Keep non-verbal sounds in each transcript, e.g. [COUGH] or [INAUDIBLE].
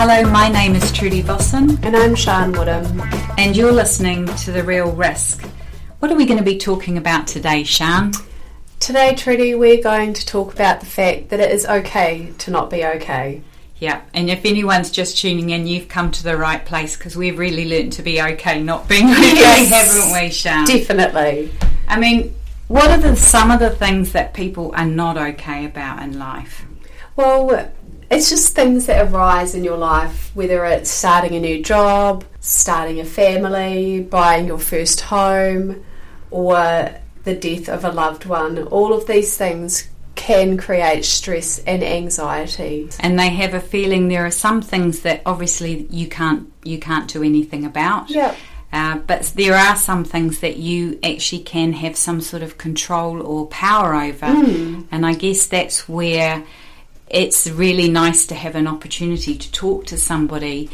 Hello, my name is Trudi Vossen. And I'm Sian Woodham. And you're listening to The Real Risk. What are we going to be talking about today, Sian? Today, Trudi, we're going to talk about the fact that it is okay to not be okay. Yeah, and if anyone's just tuning in, you've come to the right place because we've really learned to be okay not being [LAUGHS] okay, yes, haven't we, Sian? Definitely. I mean, what are the, some of the things that people are not okay about in life? Well, it's just things that arise in your life, whether it's starting a new job, starting a family, buying your first home, or the death of a loved one. All of these things can create stress and anxiety. And they have a feeling there are some things that obviously you can't you can't do anything about. Yeah. Uh, but there are some things that you actually can have some sort of control or power over, mm. and I guess that's where it's really nice to have an opportunity to talk to somebody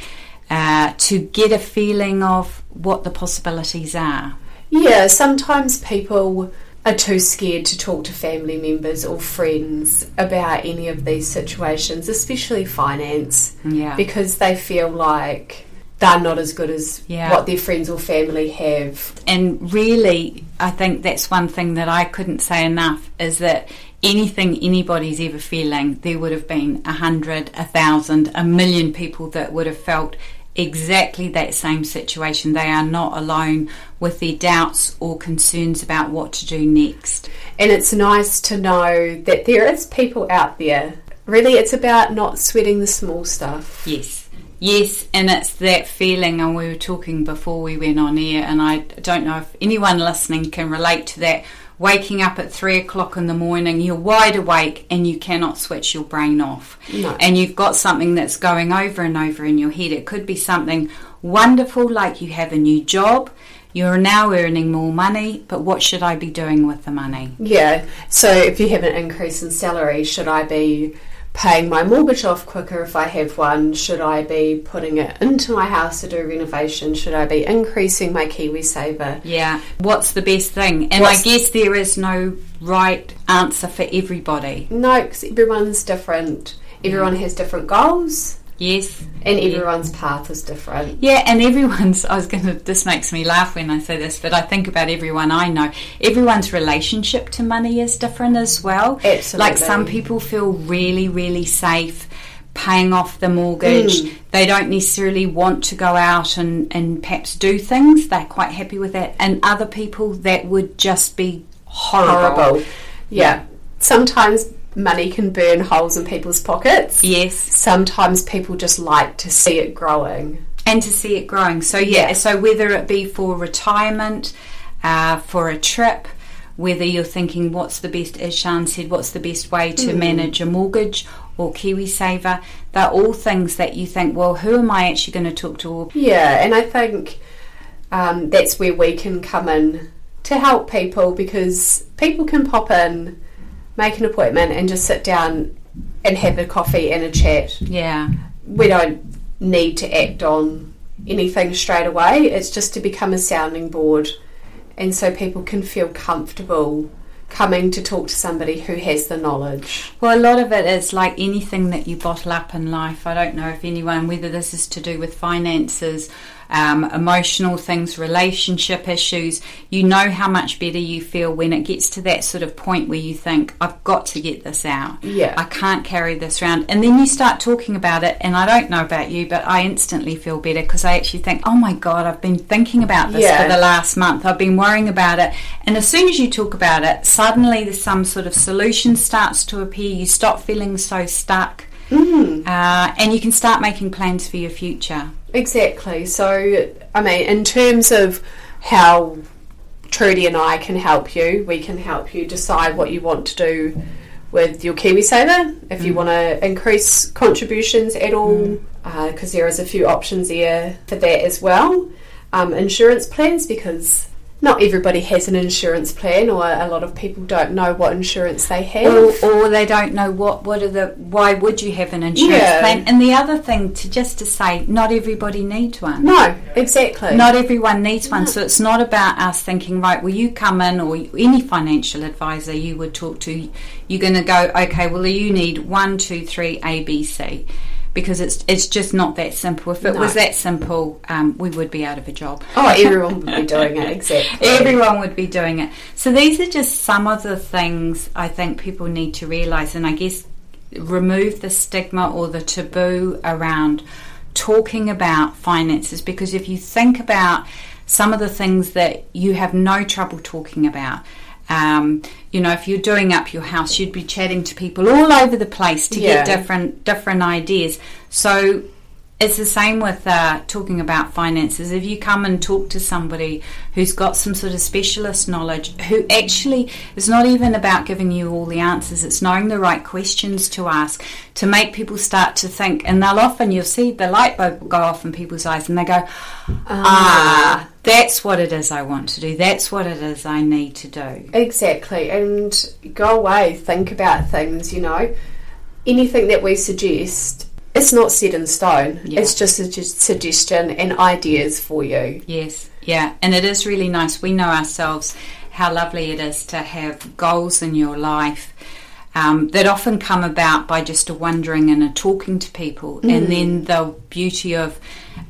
uh, to get a feeling of what the possibilities are. Yeah, sometimes people are too scared to talk to family members or friends about any of these situations, especially finance, yeah. because they feel like they're not as good as yeah. what their friends or family have. And really, I think that's one thing that I couldn't say enough is that anything anybody's ever feeling, there would have been a hundred, a thousand, a million people that would have felt exactly that same situation. They are not alone with their doubts or concerns about what to do next. And it's nice to know that there is people out there. Really, it's about not sweating the small stuff. Yes. Yes, and it's that feeling, and we were talking before we went on air, and I don't know if anyone listening can relate to that waking up at three o'clock in the morning, you're wide awake and you cannot switch your brain off. No. And you've got something that's going over and over in your head. It could be something wonderful, like you have a new job. You're now earning more money, but what should I be doing with the money? Yeah. So if you have an increase in salary, should I be paying my mortgage off quicker if I have one? Should I be putting it into my house to do renovation? Should I be increasing my KiwiSaver? Yeah. What's the best thing? And What's I guess there is no right answer for everybody. No, because everyone's different. Everyone has different goals. Yes. And everyone's yeah. path is different. Yeah, and everyone's, [LAUGHS] I was going to, this makes me laugh when I say this, but I think about everyone I know. Everyone's relationship to money is different as well. Absolutely. Like some people feel really, really safe paying off the mortgage. Mm. They don't necessarily want to go out and, and perhaps do things. They're quite happy with that. And other people, that would just be horrible. horrible. Yeah. yeah. Sometimes money can burn holes in people's pockets. Yes. Sometimes people just like to see it growing. And to see it growing. So, yeah, yeah. so whether it be for retirement, uh, for a trip, whether you're thinking what's the best, as Sian said, what's the best way to mm. manage a mortgage or KiwiSaver, they're all things that you think, well, who am I actually going to talk to? Yeah, and I think um, that's where we can come in to help people because people can pop in make an appointment and just sit down and have a coffee and a chat. Yeah. We don't need to act on anything straight away. It's just to become a sounding board and so people can feel comfortable coming to talk to somebody who has the knowledge. Well, a lot of it is like anything that you bottle up in life. I don't know if anyone, whether this is to do with finances um, emotional things, relationship issues, you know how much better you feel when it gets to that sort of point where you think, I've got to get this out. Yeah. I can't carry this around. And then you start talking about it, and I don't know about you, but I instantly feel better because I actually think, oh my God, I've been thinking about this yeah. for the last month. I've been worrying about it. And as soon as you talk about it, suddenly there's some sort of solution starts to appear. You stop feeling so stuck. Mm. Uh, and you can start making plans for your future. Exactly. So, I mean, in terms of how Trudi and I can help you, we can help you decide what you want to do with your KiwiSaver. If mm. you want to increase contributions at all, because mm. uh, there is a few options there for that as well. Um, insurance plans, because not everybody has an insurance plan, or a lot of people don't know what insurance they have, or, or they don't know what what are the why would you have an insurance yeah. plan. And the other thing to just to say, not everybody needs one. No, exactly. Not everyone needs one. No. So it's not about us thinking, right? Will you come in, or any financial advisor you would talk to, you're going to go, okay, well you need one, two, three, A, B, C because it's it's just not that simple. If it No. was that simple, um, we would be out of a job. Oh, everyone would be doing it, exactly. [LAUGHS] Everyone would be doing it. So these are just some of the things I think people need to realise, and I guess remove the stigma or the taboo around talking about finances. Because if you think about some of the things that you have no trouble talking about. Um, you know, if you're doing up your house, you'd be chatting to people all over the place to Yeah. get different different ideas. So it's the same with uh, talking about finances. If you come and talk to somebody who's got some sort of specialist knowledge, who actually is not even about giving you all the answers, it's knowing the right questions to ask to make people start to think. And they'll often, you'll see the light bulb go off in people's eyes and they go, ah, that's what it is I want to do, that's what it is I need to do. Exactly, and go away, think about things, you know. Anything that we suggest, it's not set in stone. Yeah. It's just a suggestion and ideas for you. Yes, yeah, and it is really nice. We know ourselves how lovely it is to have goals in your life um, that often come about by just a wondering and a talking to people, and then the beauty of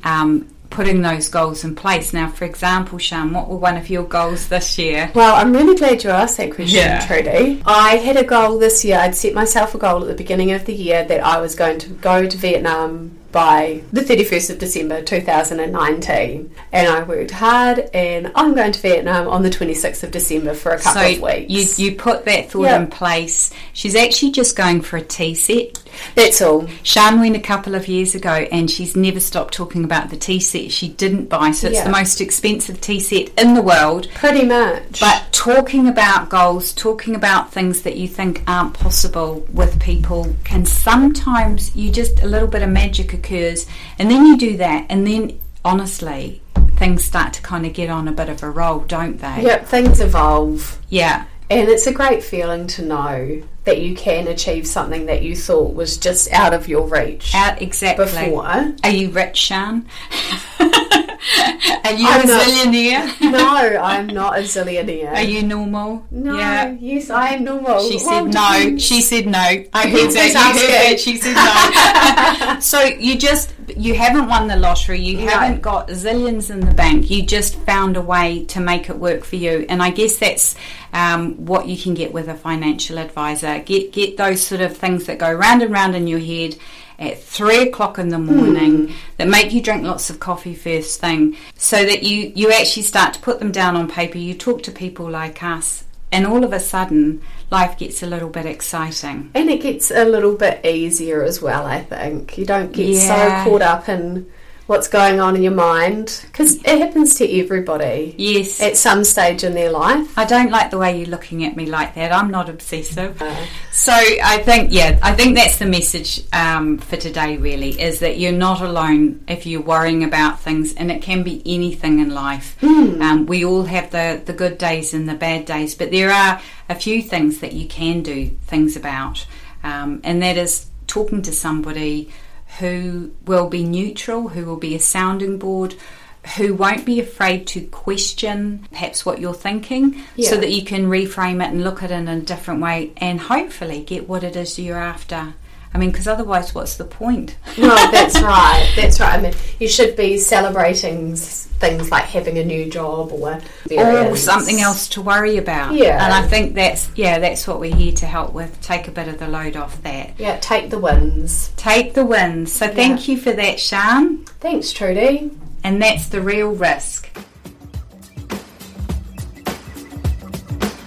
um, putting those goals in place. Now, for example, Sian, what were one of your goals this year? Well, I'm really glad you asked that question, Yeah. Trudi. I had a goal this year. I'd set myself a goal at the beginning of the year that I was going to go to Vietnam by the 31st of December 2019. And I worked hard, and I'm going to Vietnam on the 26th of December for a couple so of weeks. you you put that thought Yeah. in place. She's actually just going for a tea set. That's all. Sian went a couple of years ago and she's never stopped talking about the tea set she didn't buy. So it's Yeah. the most expensive tea set in the world. Pretty much. But talking about goals, talking about things that you think aren't possible with people can sometimes you just a little bit of magic occurs and then you do that and then honestly things start to kind of get on a bit of a roll, don't they? Yep, things evolve. Yeah. And it's a great feeling to know that you can achieve something that you thought was just out of your reach Out exactly. before. Are you rich, Sian? [LAUGHS] Are you I'm a not. zillionaire? no, [LAUGHS] I'm not a zillionaire. Are you normal? No, Yeah. yes, I am normal. She Well, said no. depends. She said no. I heard that. You heard that. She said no. [LAUGHS] so you just you haven't won the lottery. You No. haven't got zillions in the bank. You just found a way to make it work for you. And I guess that's um, what you can get with a financial advisor. Get get those sort of things that go round and round in your head at three o'clock in the morning Hmm. that make you drink lots of coffee first thing so that you you actually start to put them down on paper you talk to people like us and all of a sudden life gets a little bit exciting And it gets a little bit easier as well, I think. You don't get Yeah. so caught up in what's going on in your mind because it happens to everybody yes at some stage in their life. I don't like the way you're looking at me like that. I'm not obsessive. So I think, yeah, I think that's the message um, for today. Really, is that you're not alone if you're worrying about things, and it can be anything in life. Um, we all have the the good days and the bad days, but there are a few things that you can do things about, um, and that is talking to somebody who will be neutral, who will be a sounding board. Who won't be afraid to question perhaps what you're thinking so that you can reframe it and look at it in a different way and hopefully get what it is you're after. I mean, because otherwise, what's the point? [LAUGHS] no, that's [LAUGHS] right. That's right. I mean, you should be celebrating things like having a new job or Or something else to worry about. Yeah. And I think that's, yeah, that's what we're here to help with. Take a bit of the load off that. Yeah, take the wins. Take the wins. So thank you for that, Sian. Thanks, Trudi. And that's the real risk.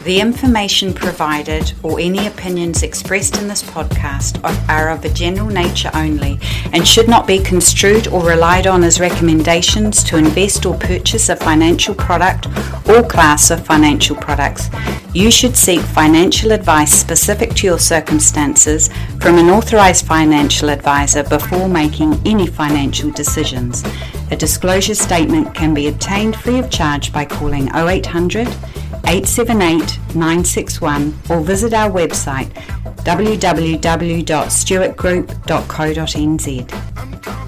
The information provided or any opinions expressed in this podcast are- of a general nature only and should not be construed or relied on as recommendations to invest or purchase a financial product or class of financial products. You should seek financial advice specific to your circumstances from an authorized financial advisor before making any financial decisions. A disclosure statement can be obtained free of charge by calling 0800 878 961 or visit our website www.stewartgroup.co.nz.